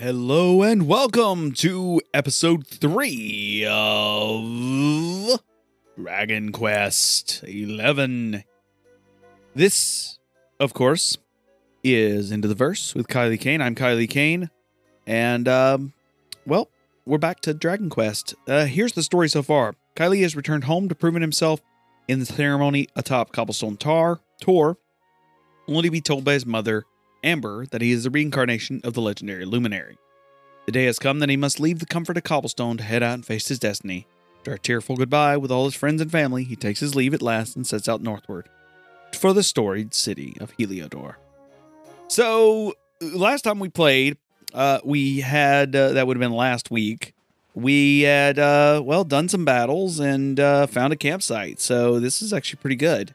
Hello and welcome to episode 3 of Dragon Quest 11. This, of course, is Into the Verse with Kylie Kane. I'm Kylie Kane. And, um, well, we're back to Dragon Quest. Uh, here's the story so far Kylie has returned home to proving himself in the ceremony atop Cobblestone Tar, Tor, only to be told by his mother Amber that he is the reincarnation of the legendary luminary. The day has come that he must leave the comfort of Cobblestone to head out and face his destiny. After a tearful goodbye with all his friends and family, he takes his leave at last and sets out northward for the storied city of Heliodor. So, last time we played, uh, we had, uh, that would have been last week, we had, uh, well, done some battles and uh, found a campsite. So, this is actually pretty good.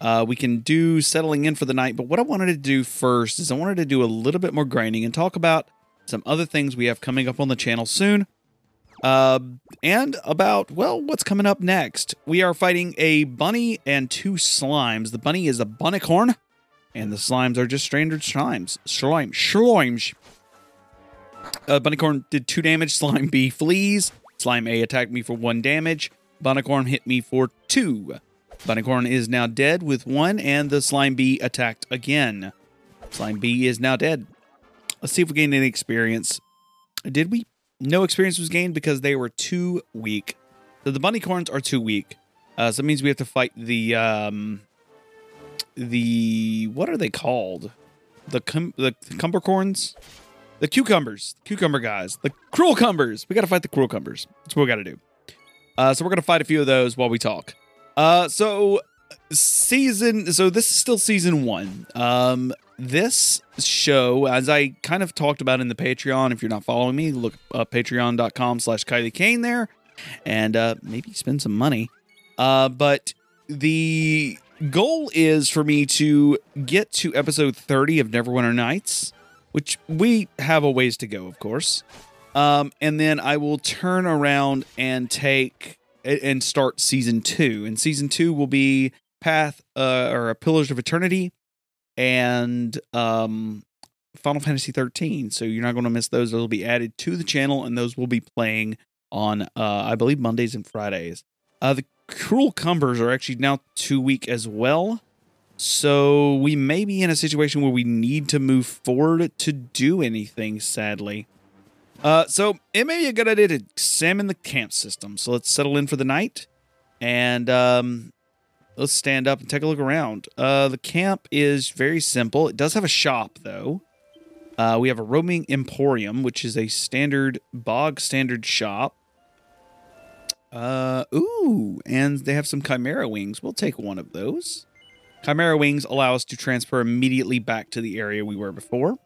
Uh, we can do settling in for the night, but what I wanted to do first is I wanted to do a little bit more grinding and talk about some other things we have coming up on the channel soon. Uh, and about, well, what's coming up next. We are fighting a bunny and two slimes. The bunny is a bunnicorn, and the slimes are just standard slimes. Slime. Slimes. Uh, bunnicorn did two damage. Slime B flees. Slime A attacked me for one damage. Bunnicorn hit me for two. Bunnicorn is now dead with one, and the Slime B attacked again. Slime B is now dead. Let's see if we gained any experience. Did we? No experience was gained because they were too weak. So the Bunnycorns are too weak. Uh, so that means we have to fight the um, the what are they called? The cum the cumbercorns, the cucumbers, cucumber guys, the cruel cumbers. We got to fight the cruel cumbers. That's what we got to do. Uh, so we're gonna fight a few of those while we talk. Uh, so season. So this is still season one. Um, this show, as I kind of talked about in the Patreon. If you're not following me, look up Patreon.com/slash Kylie Kane there, and uh, maybe spend some money. Uh, but the goal is for me to get to episode 30 of Neverwinter Nights, which we have a ways to go, of course. Um, and then I will turn around and take and start season two. And season two will be Path uh, or Pillars of Eternity and um, Final Fantasy 13. So you're not going to miss those. Those will be added to the channel, and those will be playing on, uh, I believe, Mondays and Fridays. Uh, the Cruel Cumbers are actually now two week as well. So we may be in a situation where we need to move forward to do anything, sadly. Uh, so it may be a good idea to examine the camp system. So let's settle in for the night and um, let's stand up and take a look around. Uh, the camp is very simple. It does have a shop, though. Uh, we have a roaming emporium, which is a standard bog standard shop. Uh, ooh, and they have some chimera wings. We'll take one of those. Chimera wings allow us to transfer immediately back to the area we were before.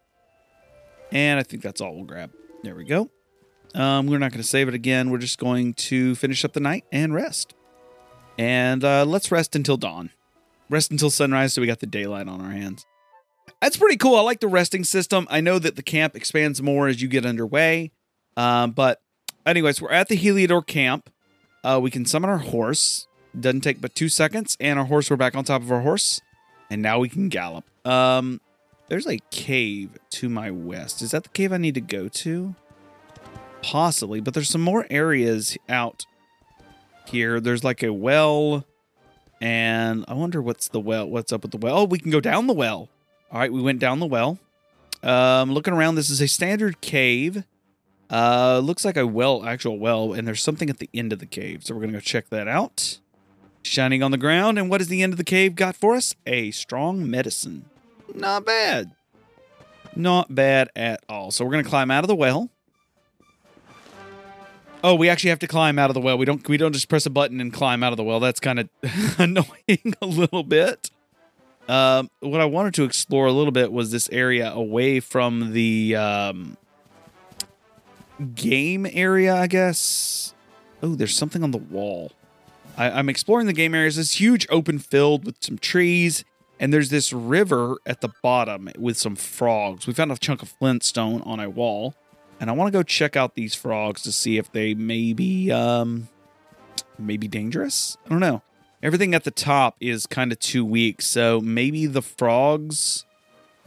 And I think that's all we'll grab. There we go. Um, we're not going to save it again. We're just going to finish up the night and rest. And uh, let's rest until dawn. Rest until sunrise so we got the daylight on our hands. That's pretty cool. I like the resting system. I know that the camp expands more as you get underway. Um, but, anyways, we're at the Heliodor camp. Uh, we can summon our horse. Doesn't take but two seconds. And our horse, we're back on top of our horse. And now we can gallop. Um, there's a cave to my west. Is that the cave I need to go to? Possibly, but there's some more areas out here. There's like a well, and I wonder what's the well. What's up with the well? Oh, we can go down the well. All right, we went down the well. Um, looking around, this is a standard cave. Uh, looks like a well, actual well, and there's something at the end of the cave. So we're gonna go check that out. Shining on the ground, and what has the end of the cave got for us? A strong medicine. Not bad. Not bad at all. So we're gonna climb out of the well. Oh, we actually have to climb out of the well. We don't we don't just press a button and climb out of the well. That's kind of annoying a little bit. Um, what I wanted to explore a little bit was this area away from the um, game area, I guess. Oh, there's something on the wall. I, I'm exploring the game areas. This huge open field with some trees, and there's this river at the bottom with some frogs. We found a chunk of flintstone on a wall, and I want to go check out these frogs to see if they may be um, maybe dangerous. I don't know. Everything at the top is kind of too weak, so maybe the frogs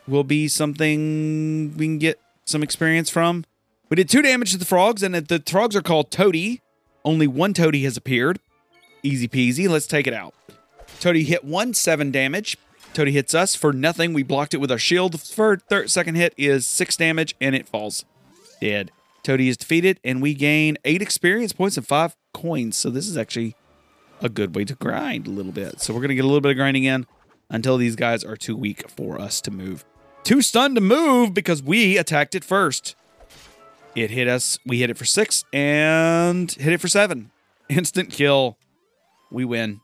will be something we can get some experience from. We did two damage to the frogs, and the frogs are called Toady. Only one Toady has appeared. Easy peasy. Let's take it out. Toady hit one, seven damage. Toady hits us for nothing. We blocked it with our shield. For third, second hit is six damage, and it falls dead. Toady is defeated, and we gain eight experience points and five coins. So this is actually a good way to grind a little bit. So we're to get a little bit of grinding in until these guys are too weak for us to move. Too stunned to move because we attacked it first. It hit us. We hit it for six and hit it for seven. Instant kill. We win.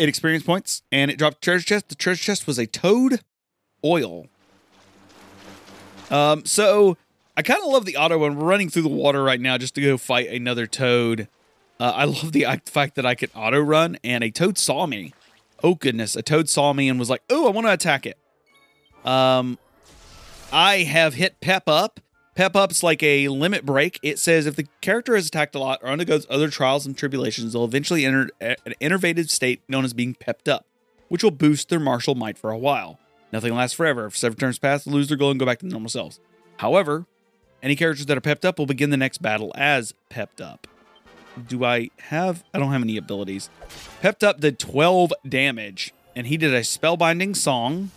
Eight experience points and it dropped treasure chest. The treasure chest was a toad oil. Um, so I kind of love the auto when we're running through the water right now just to go fight another toad. Uh, I love the fact that I could auto run and a toad saw me. Oh goodness, a toad saw me and was like, "Oh, I want to attack it." Um, I have hit Pep Up. Pep Up's like a limit break. It says if the character is attacked a lot or undergoes other trials and tribulations, they'll eventually enter an innervated state known as being pepped up, which will boost their martial might for a while. Nothing lasts forever. If seven turns pass, they lose their glow and go back to normal selves. However, any characters that are pepped up will begin the next battle as pepped up. Do I have? I don't have any abilities. Pepped up did 12 damage, and he did a spellbinding song,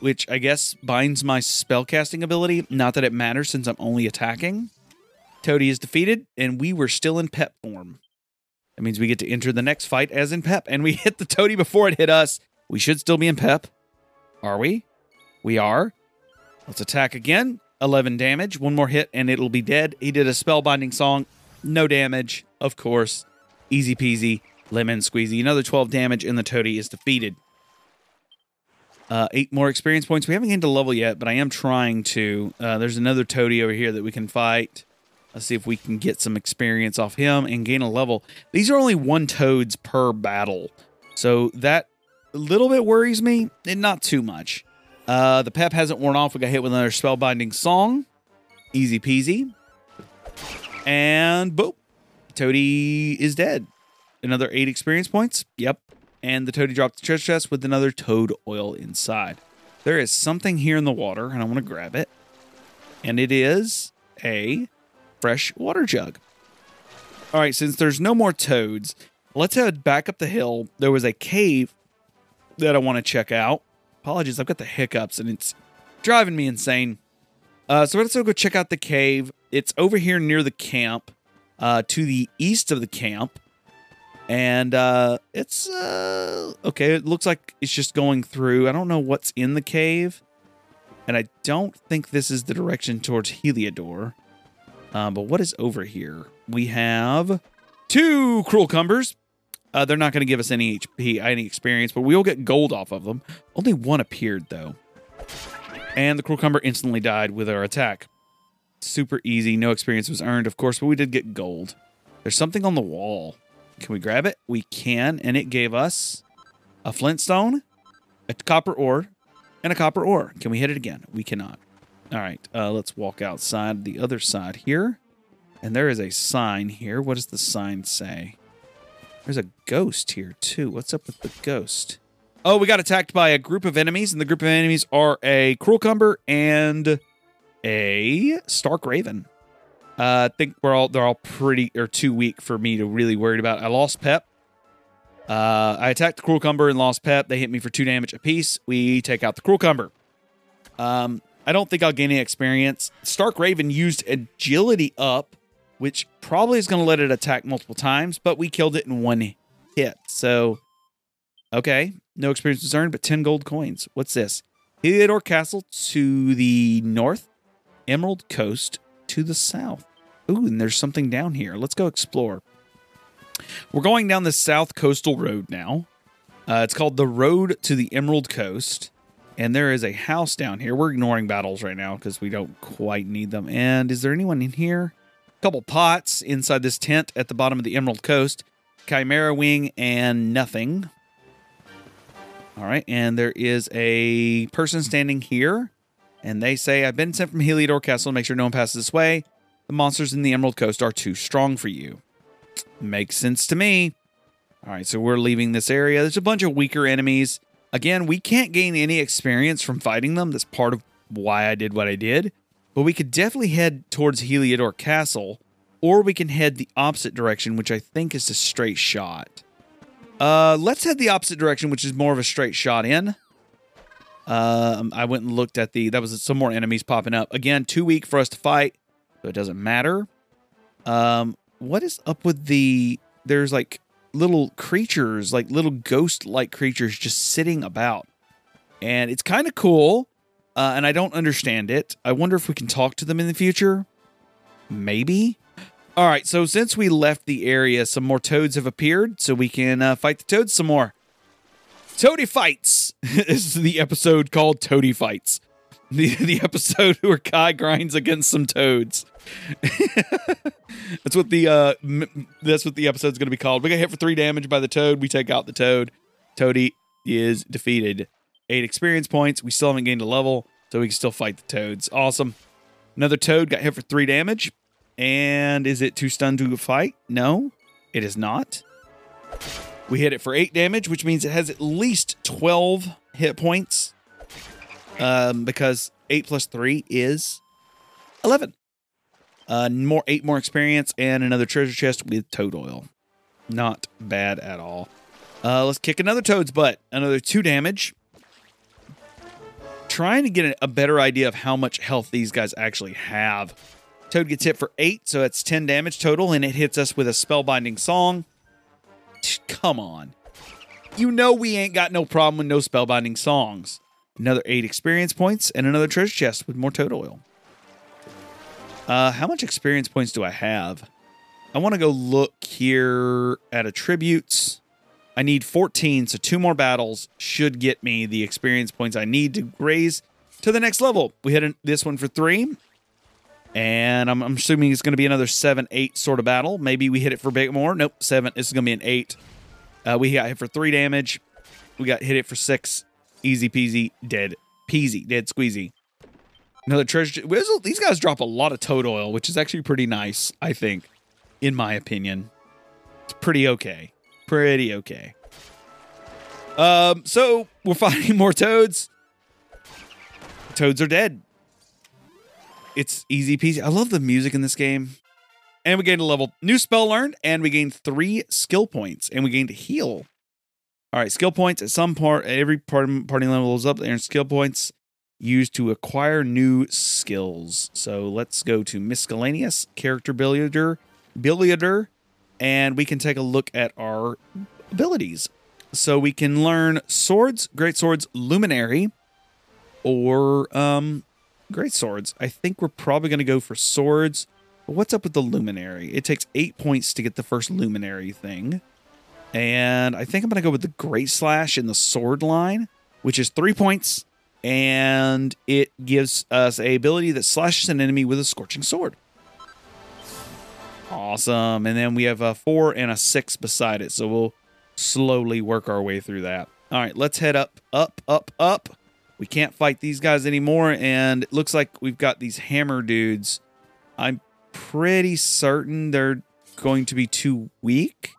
which I guess binds my spellcasting ability. Not that it matters since I'm only attacking. Toady is defeated, and we were still in pep form. That means we get to enter the next fight as in pep, and we hit the Toady before it hit us. We should still be in pep. Are we? We are. Let's attack again. 11 damage. One more hit, and it'll be dead. He did a spellbinding song. No damage, of course. Easy peasy, lemon squeezy. Another 12 damage, and the Toady is defeated. Uh, eight more experience points. We haven't gained a level yet, but I am trying to. Uh, there's another Toady over here that we can fight. Let's see if we can get some experience off him and gain a level. These are only one Toads per battle. So that a little bit worries me, and not too much. Uh, the pep hasn't worn off. We got hit with another spellbinding song. Easy peasy. And boop. Toady is dead. Another eight experience points. Yep. And the Toady dropped the treasure chest with another toad oil inside. There is something here in the water, and I want to grab it. And it is a fresh water jug. All right, since there's no more toads, let's head back up the hill. There was a cave that I want to check out. Apologies, I've got the hiccups and it's driving me insane. Uh, so let's go check out the cave. It's over here near the camp, uh, to the east of the camp. And uh, it's uh, okay. It looks like it's just going through. I don't know what's in the cave, and I don't think this is the direction towards Heliodor. Uh, but what is over here? We have two cruel cumbers. Uh, they're not going to give us any HP, any experience, but we will get gold off of them. Only one appeared though, and the cruel cumber instantly died with our attack. Super easy, no experience was earned, of course, but we did get gold. There's something on the wall. Can we grab it? We can, and it gave us a flintstone, a copper ore, and a copper ore. Can we hit it again? We cannot. All right, uh, let's walk outside the other side here. And there is a sign here. What does the sign say? There's a ghost here, too. What's up with the ghost? Oh, we got attacked by a group of enemies, and the group of enemies are a Cruel Cumber and a Stark Raven. Uh, I think we're all they're all pretty or too weak for me to really worry about. I lost Pep. Uh, I attacked the Cruel Cumber and lost Pep. They hit me for two damage apiece. We take out the Cruel Cumber. Um, I don't think I'll gain any experience. Stark Raven used agility up, which probably is going to let it attack multiple times, but we killed it in one hit. So, okay, no experience was earned, but 10 gold coins. What's this? Heliodor Castle to the north, Emerald Coast to the south. Ooh, and there's something down here. Let's go explore. We're going down the south coastal road now. Uh, it's called the Road to the Emerald Coast. And there is a house down here. We're ignoring battles right now because we don't quite need them. And is there anyone in here? A couple pots inside this tent at the bottom of the Emerald Coast. Chimera Wing and nothing. All right. And there is a person standing here. And they say, I've been sent from Heliodor Castle to make sure no one passes this way. The monsters in the Emerald Coast are too strong for you. Makes sense to me. All right, so we're leaving this area. There's a bunch of weaker enemies. Again, we can't gain any experience from fighting them. That's part of why I did what I did, but we could definitely head towards Heliodor Castle, or we can head the opposite direction, which I think is a straight shot. Uh, let's head the opposite direction, which is more of a straight shot in. Um, I went and looked at the. That was some more enemies popping up again. Too weak for us to fight, so it doesn't matter. Um, what is up with the? There's like little creatures, like little ghost-like creatures, just sitting about, and it's kind of cool. Uh, and I don't understand it. I wonder if we can talk to them in the future. Maybe. All right. So since we left the area, some more toads have appeared, so we can uh, fight the toads some more. Toady Fights. this is the episode called Toady Fights. The, the episode where Kai grinds against some toads. that's what the uh m- that's what the episode's going to be called. We get hit for 3 damage by the toad, we take out the toad. Toady is defeated. 8 experience points. We still haven't gained a level, so we can still fight the toads. Awesome. Another toad got hit for 3 damage. And is it too stunned to fight? No, it is not. We hit it for 8 damage, which means it has at least 12 hit points. Um, because 8 plus 3 is 11. Uh, more 8 more experience and another treasure chest with toad oil. Not bad at all. Uh, let's kick another toad's butt. Another 2 damage. Trying to get a better idea of how much health these guys actually have. Toad gets hit for 8, so that's 10 damage total, and it hits us with a spellbinding song. Come on. You know we ain't got no problem with no spellbinding songs. Another eight experience points and another treasure chest with more toad oil. Uh, how much experience points do I have? I want to go look here at attributes. I need 14, so two more battles should get me the experience points I need to raise to the next level. We hit this one for three, and I'm, I'm assuming it's going to be another 7 8 sort of battle. Maybe we hit it for a bit more. Nope, 7. This is going to be an 8. Uh, we got hit for 3 damage. We got hit it for 6. Easy peasy, dead peasy, dead squeezy. Another treasure. These guys drop a lot of toad oil, which is actually pretty nice, I think, in my opinion. It's pretty okay. Pretty okay. Um, so we're finding more toads. Toads are dead it's easy peasy. I love the music in this game. And we gained a level new spell learned, and we gained three skill points, and we gained heal. All right, skill points at some part, every part party levels up there, and skill points used to acquire new skills. So let's go to miscellaneous character billiarder, billiarder, and we can take a look at our abilities. So we can learn swords, great swords, luminary, or um, Great swords. I think we're probably going to go for swords. But what's up with the luminary? It takes eight points to get the first luminary thing. And I think I'm going to go with the great slash in the sword line, which is three points. And it gives us a ability that slashes an enemy with a scorching sword. Awesome. And then we have a four and a six beside it. So we'll slowly work our way through that. All right, let's head up, up, up, up we can't fight these guys anymore, and it looks like we've got these hammer dudes. I'm pretty certain they're going to be too weak.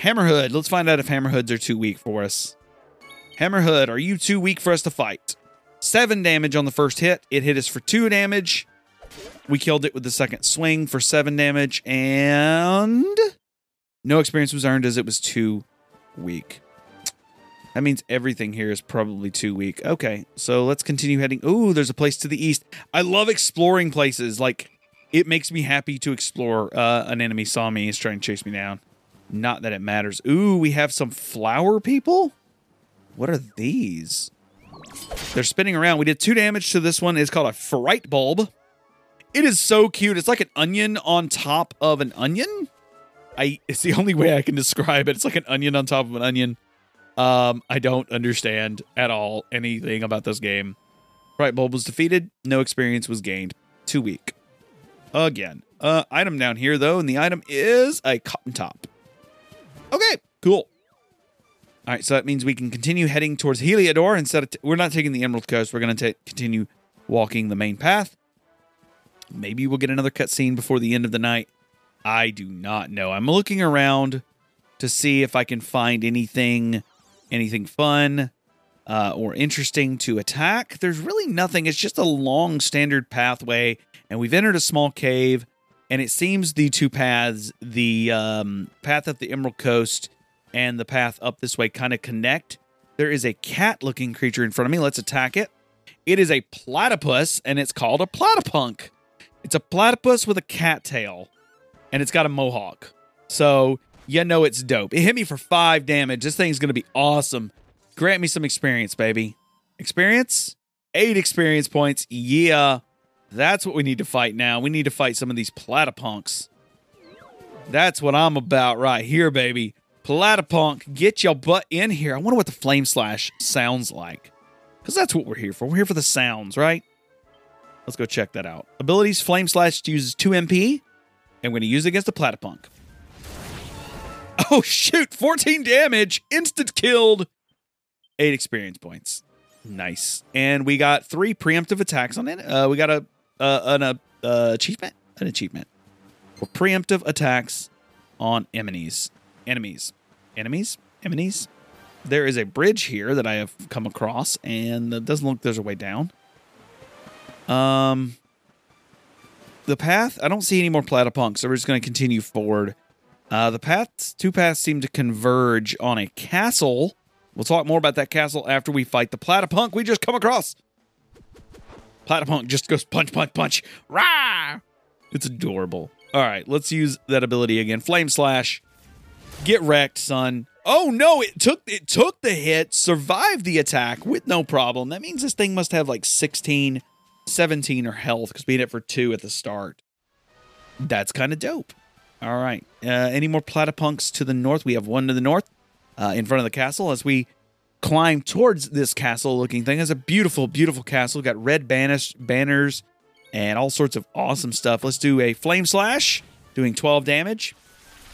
Hammerhood, let's find out if Hammerhoods are too weak for us. Hammerhood, are you too weak for us to fight? Seven damage on the first hit. It hit us for two damage. We killed it with the second swing for seven damage, and no experience was earned as it was too weak. That means everything here is probably too weak. Okay, so let's continue heading. Ooh, there's a place to the east. I love exploring places. Like, it makes me happy to explore. Uh, an enemy saw me. He's trying to chase me down. Not that it matters. Ooh, we have some flower people? What are these? They're spinning around. We did two damage to this one. It's called a fright bulb. It is so cute. It's like an onion on top of an onion. I it's the only way I can describe it. It's like an onion on top of an onion. Um, I don't understand at all anything about this game. Fright Bulb was defeated. No experience was gained. Too weak. Again. Uh, item down here, though, and the item is a cotton top. Okay, cool. All right, so that means we can continue heading towards Heliodor instead of... we're not taking the Emerald Coast. We're going to continue walking the main path. Maybe we'll get another cutscene before the end of the night. I do not know. I'm looking around to see if I can find anything anything fun. uh, or interesting to attack. There's really nothing. It's just a long standard pathway, and we've entered a small cave. And it seems the two paths, the um, path up the Emerald Coast and the path up this way, kind of connect. There is a cat-looking creature in front of me. Let's attack it. It is a platypus, and it's called a platypunk. It's a platypus with a cat tail, and it's got a mohawk. So you know it's dope. It hit me for five damage. This thing's gonna be awesome. Grant me some experience, baby. Experience? Eight experience points. Yeah. That's what we need to fight now. We need to fight some of these platypunks. That's what I'm about right here, baby. Platypunk, get your butt in here. I wonder what the flame slash sounds like. Because that's what we're here for. We're here for the sounds, right? Let's go check that out. Abilities Flame Slash uses 2 MP. And we're going to use it against the Platypunk. Oh, shoot. 14 damage. Instant killed. 8 experience points. Nice. And we got three preemptive attacks on it. Uh, we got a uh, an uh, uh, achievement. An achievement for preemptive attacks on enemies. Enemies. Enemies? Enemies? There is a bridge here that I have come across, and it doesn't look there's a way down. Um, the path, I don't see any more platypunks, so we're just going to continue forward. Uh, the paths, two paths seem to converge on a castle. We'll talk more about that castle after we fight the platypunk we just come across. Platypunk just goes punch, punch, punch. Rah! It's adorable. All right, let's use that ability again. Flame slash. Get wrecked, son. Oh no, it took it took the hit, survived the attack with no problem. That means this thing must have like 16 17 or health because we hit it for two at the start. That's kind of dope. All right. Uh, any more platypunks to the north? We have one to the north uh, in front of the castle as we climb towards this castle looking thing. It's a beautiful, beautiful castle. Got red banish, banners and all sorts of awesome stuff. Let's do a flame slash, doing 12 damage.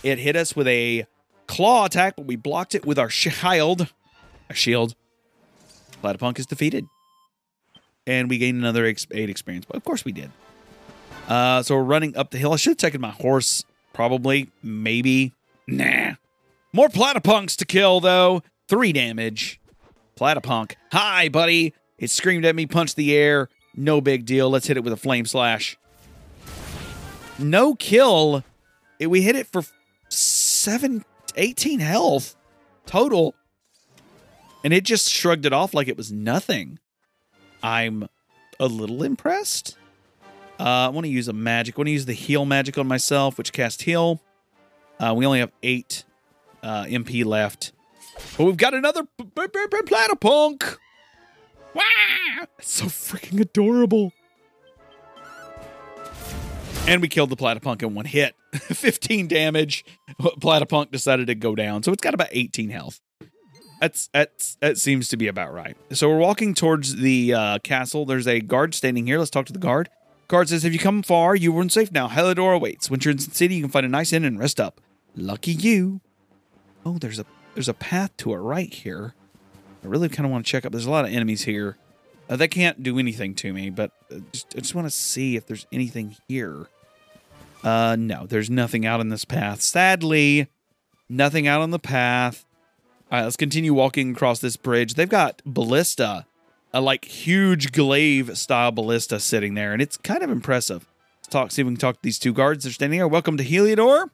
It hit us with a claw attack, but we blocked it with our shield. Our shield. Platypunk is defeated and we gained another eight experience. But of course we did. Uh, so we're running up the hill. I should have taken my horse, probably, maybe. Nah. More platypunks to kill, though. Three damage. Platypunk. Hi, buddy. It screamed at me, punched the air. No big deal. Let's hit it with a flame slash. No kill. We hit it for 7, 18 health total. And it just shrugged it off like it was nothing. I'm a little impressed. Uh, I want to use a magic. I want to use the heal magic on myself, which cast heal. Uh, we only have eight uh, MP left. But we've got another platypunk. Wow! It's so freaking adorable. And we killed the platypunk in one hit. 15 damage. Platypunk decided to go down. So it's got about 18 health. That's that's that seems to be about right. So we're walking towards the uh, castle. There's a guard standing here. Let's talk to the guard. Guard says, "Have you come far? You were safe now. Heliodor awaits. Once you're in the city, you can find a nice inn and rest up. Lucky you." Oh, there's a there's a path to a right here. I really kind of want to check up. There's a lot of enemies here. Uh, they can't do anything to me, but uh, I just want to see if there's anything here. Uh, no, there's nothing out on this path. Sadly, nothing out on the path. All right, let's continue walking across this bridge. They've got ballista, a like huge glaive style ballista sitting there, and it's kind of impressive. Let's talk, see if we can talk to these two guards. They're standing here. Welcome to Heliodor.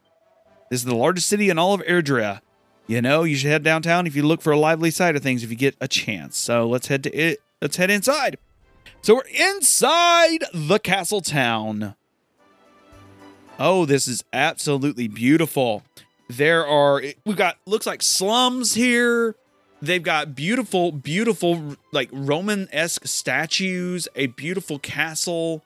This is the largest city in all of Erdrea. You know, you should head downtown if you look for a lively side of things if you get a chance. So let's head to it. Let's head inside. So we're inside the castle town. Oh, this is absolutely beautiful. There are we've got looks like slums here. They've got beautiful, beautiful like Roman-esque statues, a beautiful castle.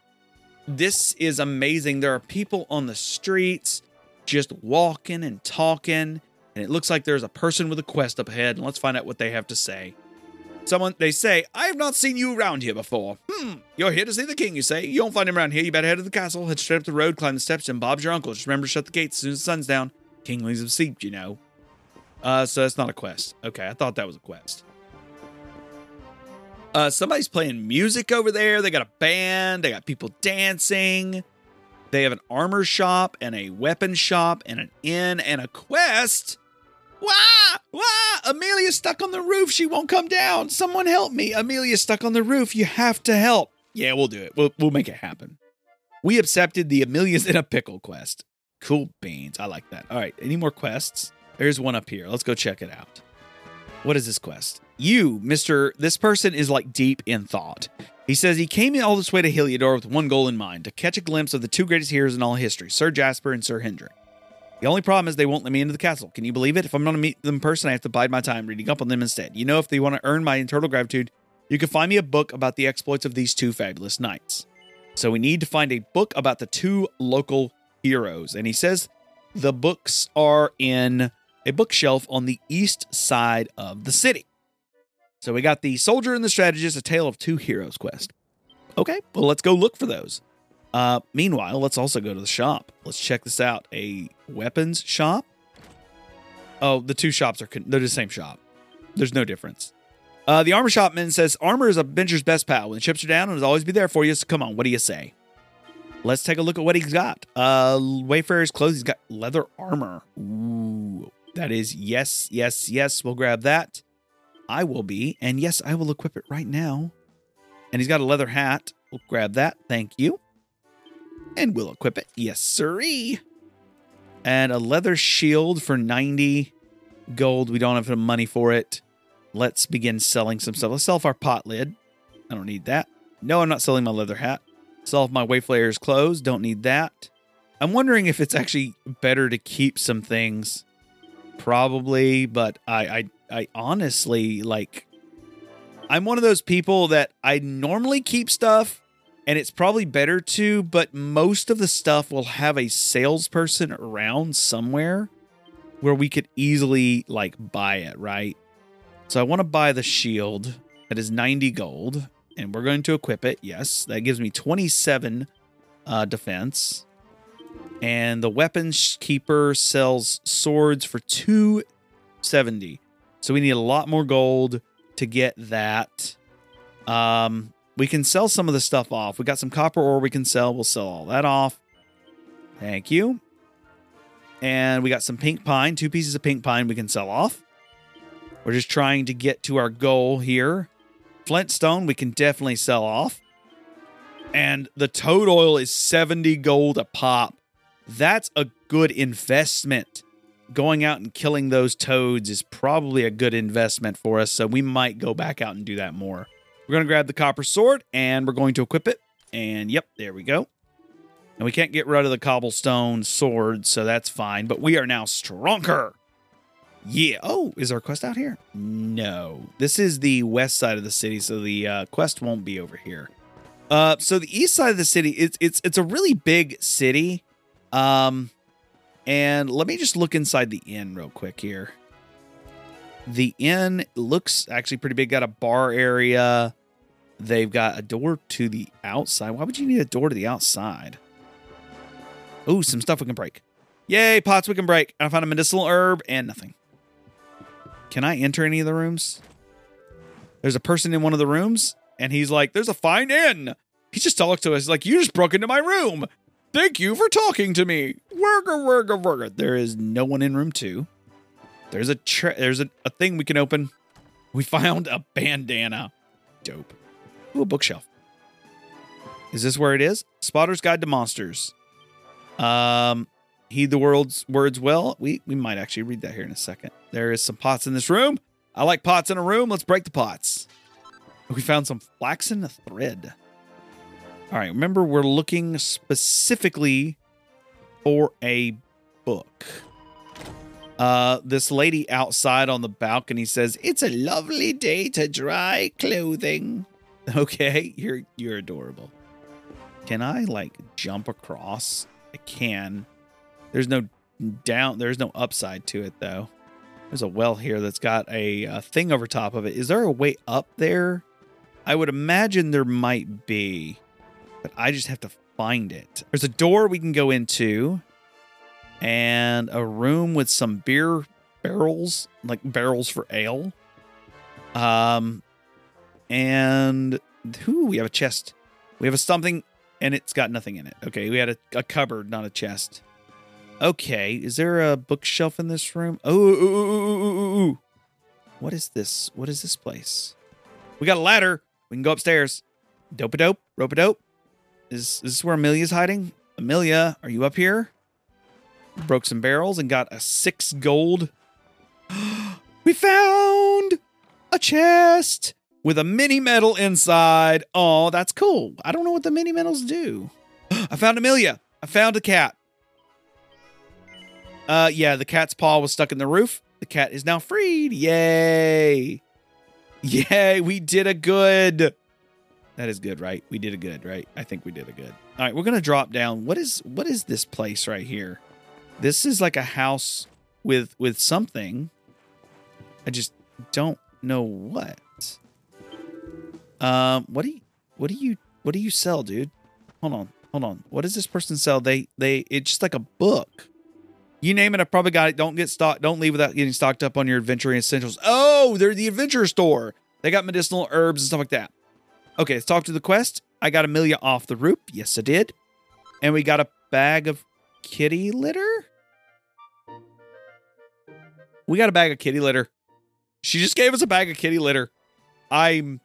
This is amazing. There are people on the streets just walking and talking, and it looks like there's a person with a quest up ahead. And let's find out what they have to say. Someone they say, I have not seen you around here before. Hmm, you're here to see the king, you say. You won't find him around here. You better head to the castle, head straight up the road, climb the steps, and Bob's your uncle. Just remember to shut the gates as soon as the sun's down. Kinglings have seeped, you know. Uh, so that's not a quest. Okay, I thought that was a quest. Uh, somebody's playing music over there. They got a band. They got people dancing. They have an armor shop and a weapon shop and an inn and a quest. Wah! Wah! Amelia's stuck on the roof. She won't come down. Someone help me. Amelia's stuck on the roof. You have to help. Yeah, we'll do it. We'll, we'll make it happen. We accepted the Amelia's in a Pickle quest. Cool beans. I like that. All right. Any more quests? There's one up here. Let's go check it out. What is this quest? You, Mr. This person is like deep in thought. He says he came all this way to Heliodor with one goal in mind to catch a glimpse of the two greatest heroes in all history, Sir Jasper and Sir Hendrik. The only problem is they won't let me into the castle. Can you believe it? If I'm going to meet them in person, I have to bide my time reading up on them instead. You know, if they want to earn my eternal gratitude, you can find me a book about the exploits of these two fabulous knights. So we need to find a book about the two local heroes. And he says the books are in a bookshelf on the east side of the city. So we got the Soldier and the Strategist, a tale of two heroes quest. Okay, well, let's go look for those. Uh, meanwhile, let's also go to the shop. Let's check this out. A weapons shop. Oh, the two shops are they're the same shop. There's no difference. Uh, the armor shopman says armor is a bencher's best pal. When the chips are down, it'll always be there for you. So come on, what do you say? Let's take a look at what he's got. Uh, Wayfarer's clothes. He's got leather armor. Ooh, that is yes, yes, yes. We'll grab that. I will be, and yes, I will equip it right now. And he's got a leather hat. We'll grab that. Thank you. And we'll equip it. Yes, siree. And a leather shield for 90 gold. We don't have the money for it. Let's begin selling some stuff. Let's sell off our pot lid. I don't need that. No, I'm not selling my leather hat. Sell off my Wayfarer's clothes. Don't need that. I'm wondering if it's actually better to keep some things. Probably, but I, I, I honestly like. I'm one of those people that I normally keep stuff, and it's probably better to, but most of the stuff will have a salesperson around somewhere where we could easily like buy it, right? So I want to buy the shield that is 90 gold, and we're going to equip it. Yes, that gives me 27 uh, defense. And the weapons keeper sells swords for 270. So we need a lot more gold to get that. Um, we can sell some of the stuff off. We got some copper ore we can sell. We'll sell all that off. Thank you. And we got some pink pine, two pieces of pink pine we can sell off. We're just trying to get to our goal here. Flintstone we can definitely sell off. And the toad oil is 70 gold a pop. That's a good investment. Going out and killing those toads is probably a good investment for us, so we might go back out and do that more. We're going to grab the copper sword and we're going to equip it. And yep, there we go. And we can't get rid of the cobblestone sword, so that's fine. But we are now stronger. Yeah. Oh, is our quest out here? No. This is the west side of the city, so the uh, quest won't be over here. Uh, so the east side of the city, it's it's it's a really big city. Um, and let me just look inside the inn real quick here. The inn looks actually pretty big. Got a bar area. They've got a door to the outside. Why would you need a door to the outside? Oh, some stuff we can break. Yay, pots we can break. I found a medicinal herb and nothing. Can I enter any of the rooms? There's a person in one of the rooms, and he's like, There's a fine inn. He just talked to us like, You just broke into my room. Thank you for talking to me. Worker, worker, worker. There is no one in room two. There's a there's a, a thing we can open. We found a bandana. Dope. Ooh, a bookshelf. Is this where it is? Spotter's Guide to Monsters. Um, heed the world's words well. We we might actually read that here in a second. There is some pots in this room. I like pots in a room. Let's break the pots. We found some flaxen thread. All right, remember we're looking specifically for a book. Uh, this lady outside on the balcony says, "It's a lovely day to dry clothing." Okay, you're you're adorable. Can I like jump across? I can. There's no down. There's no upside to it though. There's a well here that's got a, a thing over top of it. Is there a way up there? I would imagine there might be, but I just have to find it. There's a door we can go into, and a room with some beer barrels, like barrels for ale. Um, and who we have a chest. We have a something, and it's got nothing in it. Okay, we had a, a cupboard, not a chest. Okay, is there a bookshelf in this room? Oh, ooh. What is this? What is this place? We got a ladder. We can go upstairs. Dope a dope. Rope a dope. Is, is this where Amelia's hiding? Amelia, are you up here? Broke some barrels and got a six gold. we found a chest with a mini medal inside. Oh, that's cool. I don't know what the mini medals do. I found Amelia. I found a cat. Uh, yeah, the cat's paw was stuck in the roof. The cat is now freed. Yay. Yay, we did a good. That is good, right? We did a good, right? I think we did a good. All right, we're gonna drop down. What is what is this place right here? This is like a house with with something. I just don't know what. Um, what do you what do you what do you sell, dude? Hold on, hold on. What does this person sell? They they it's just like a book. You name it, I probably got it. Don't get stocked. Don't leave without getting stocked up on your adventuring essentials. Oh, they're the adventure store. They got medicinal herbs and stuff like that. Okay, let's talk to the quest. I got Amelia off the roof. Yes, I did. And we got a bag of kitty litter. We got a bag of kitty litter. She just gave us a bag of kitty litter. I'm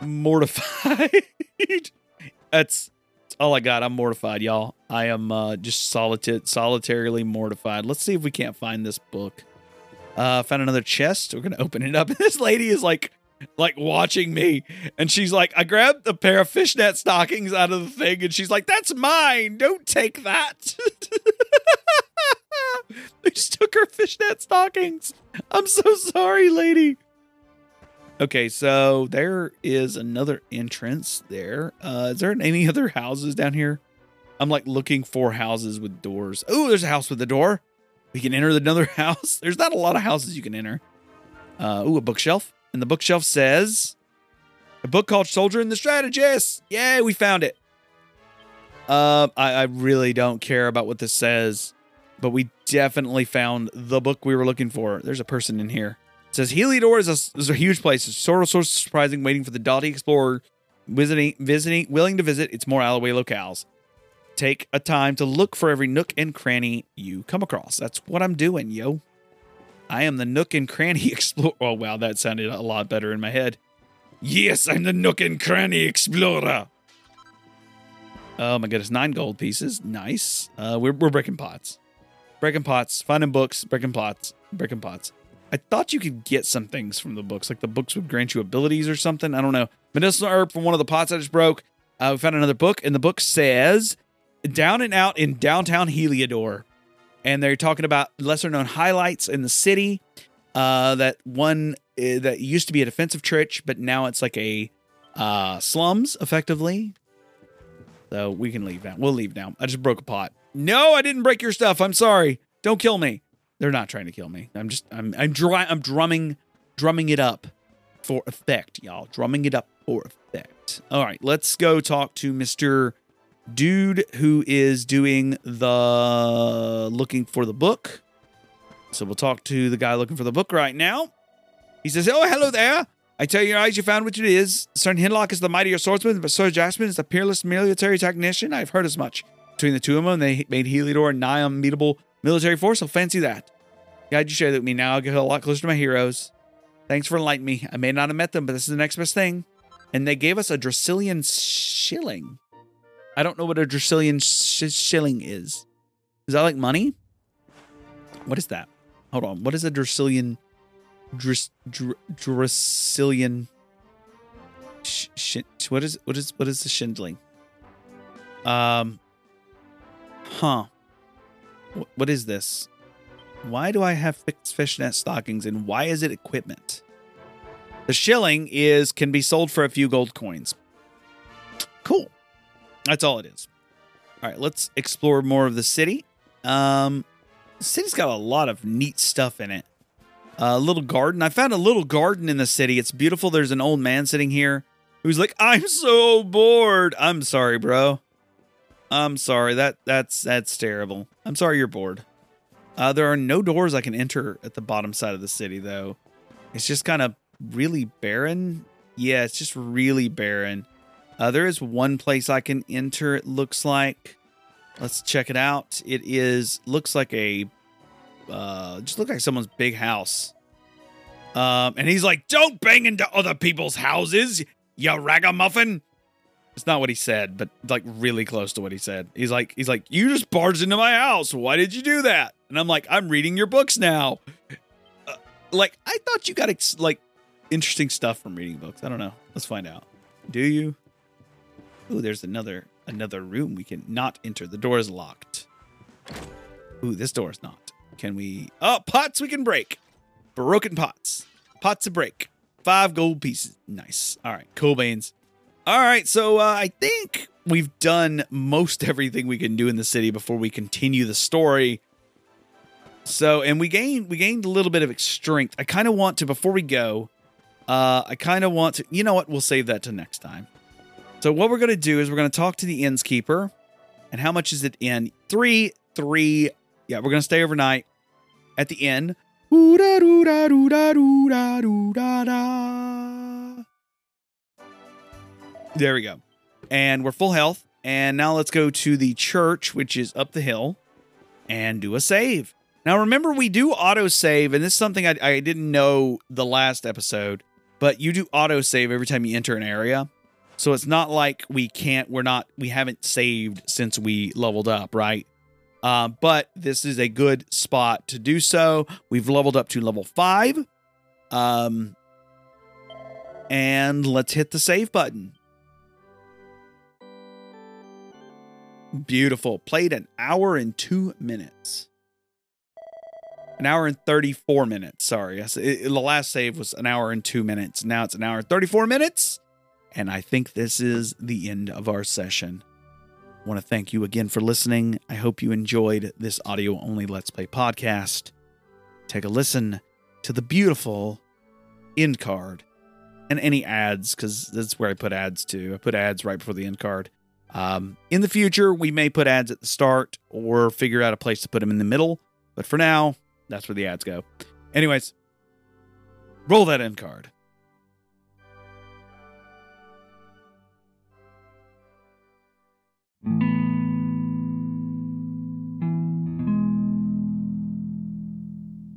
mortified. That's, that's all I got. I'm mortified, y'all. I am uh, just solita- solitarily mortified. Let's see if we can't find this book. Uh, found another chest. We're gonna open it up. this lady is like, like watching me, and she's like, I grabbed a pair of fishnet stockings out of the thing, and she's like, "That's mine. Don't take that." they just took her fishnet stockings. I'm so sorry, lady. Okay, so there is another entrance there. Uh, is there any other houses down here? I'm like looking for houses with doors. Oh, there's a house with a door. We can enter another house. There's not a lot of houses you can enter. Uh, ooh, a bookshelf. And the bookshelf says a book called Soldier and the Strategist. Yay, we found it. Uh, I, I really don't care about what this says, but we definitely found the book we were looking for. There's a person in here. It says Heliodor is a, is a huge place. It's sort of, sort of surprising, waiting for the doughty explorer visiting, visiting, willing to visit its more Alloway locales. Take a time to look for every nook and cranny you come across. That's what I'm doing, yo. I am the nook and cranny explorer. Oh, wow, that sounded a lot better in my head. Yes, I'm the nook and cranny explorer. Oh my goodness, nine gold pieces. Nice. Uh, we're, we're breaking pots. Breaking pots, finding books, breaking pots, breaking pots. I thought you could get some things from the books, like the books would grant you abilities or something. I don't know. Medicinal herb from one of the pots I just broke. Uh, we found another book, and the book says Down and Out in Downtown Heliodor. And they're talking about lesser known highlights in the city. Uh, that one uh, that used to be a defensive church, but now it's like a uh, slums, effectively. So we can leave now. We'll leave now. I just broke a pot. No, I didn't break your stuff. I'm sorry. Don't kill me. They're not trying to kill me. I'm just I'm I'm dry I'm drumming drumming it up for effect, y'all. Drumming it up for effect. All right, let's go talk to Mr. Dude who is doing the looking for the book. So we'll talk to the guy looking for the book right now. He says, "Oh, hello there. I tell you your eyes, you found what it is. Sir Hinlock is the mightier swordsman, but Sir Jasmine is the peerless military technician. I've heard as much. Between the two of them, they made Heliodor a nigh unbeatable military force. So fancy that. Glad you shared that with me. Now I'll get a lot closer to my heroes. Thanks for enlightening me. I may not have met them, but this is the next best thing. And they gave us a Dracilian shilling. I don't know what a Dracilian sh- shilling is. Is that like money? What is that? Hold on. What is a Dracilian? Dr- Dr- Dracilian. Sh- sh- what is what is what is the shindling? Um. Huh. Wh- what is this? Why do I have fixed fishnet stockings and why is it equipment? The shilling is can be sold for a few gold coins. Cool. That's all it is. All right, let's explore more of the city. Um, the city's got a lot of neat stuff in it. A little garden. I found a little garden in the city. It's beautiful. There's an old man sitting here who's like, "I'm so bored." I'm sorry, bro. I'm sorry. That that's that's terrible. I'm sorry you're bored. Uh, there are no doors I can enter at the bottom side of the city, though. It's just kind of really barren. Yeah, it's just really barren. Uh, there is one place I can enter. It looks like. Let's check it out. It is looks like a uh, just look like someone's big house. Um, and he's like, "Don't bang into other people's houses, you ragamuffin." It's not what he said, but like really close to what he said. He's like, he's like, "You just barged into my house. Why did you do that?" And I'm like, "I'm reading your books now." Uh, like, I thought you got ex- like interesting stuff from reading books. I don't know. Let's find out. Do you? Ooh, there's another another room we can not enter. The door is locked. Ooh, this door is not. Can we? Oh, pots we can break. Broken pots. Pots to break. Five gold pieces. Nice. All right, Cobains. All right, so uh, I think we've done most everything we can do in the city before we continue the story. So, and we gained we gained a little bit of strength. I kind of want to before we go. Uh, I kind of want to. You know what? We'll save that to next time. So what we're going to do is we're going to talk to the innkeeper. And how much is it in? Three, three. Yeah, we're going to stay overnight at the inn. There we go. And we're full health. And now let's go to the church, which is up the hill, and do a save. Now, remember, we do auto save, and this is something I, I didn't know the last episode, but you do auto save every time you enter an area. So it's not like we can't, we're not, we haven't saved since we leveled up, right? Uh, but this is a good spot to do so. We've leveled up to level five. Um, and let's hit the save button. Beautiful. Played an hour and two minutes. An hour and 34 minutes. Sorry. The last save was an hour and two minutes. Now it's an hour and 34 minutes. And I think this is the end of our session. I want to thank you again for listening. I hope you enjoyed this audio only Let's Play podcast. Take a listen to the beautiful end card and any ads, because that's where I put ads too. I put ads right before the end card. Um, in the future, we may put ads at the start or figure out a place to put them in the middle. But for now, that's where the ads go. Anyways, roll that end card.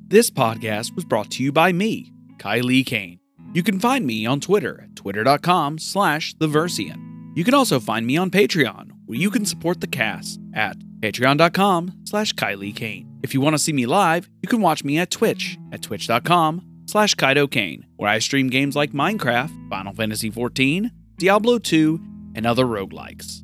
This podcast was brought to you by me, Kylie Kane. You can find me on Twitter at twitter.com slash theversian. You can also find me on Patreon, where you can support the cast at patreon.com slash Kylie Kane. If you want to see me live, you can watch me at Twitch at twitch.com slash Kaido Kane, where I stream games like Minecraft, Final Fantasy XIV, Diablo 2, and other roguelikes.